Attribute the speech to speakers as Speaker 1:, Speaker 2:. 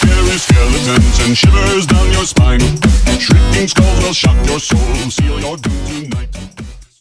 Speaker 1: scary skeletons and shivers down your spine. Shrieking skulls will shock your soul, seal your doom.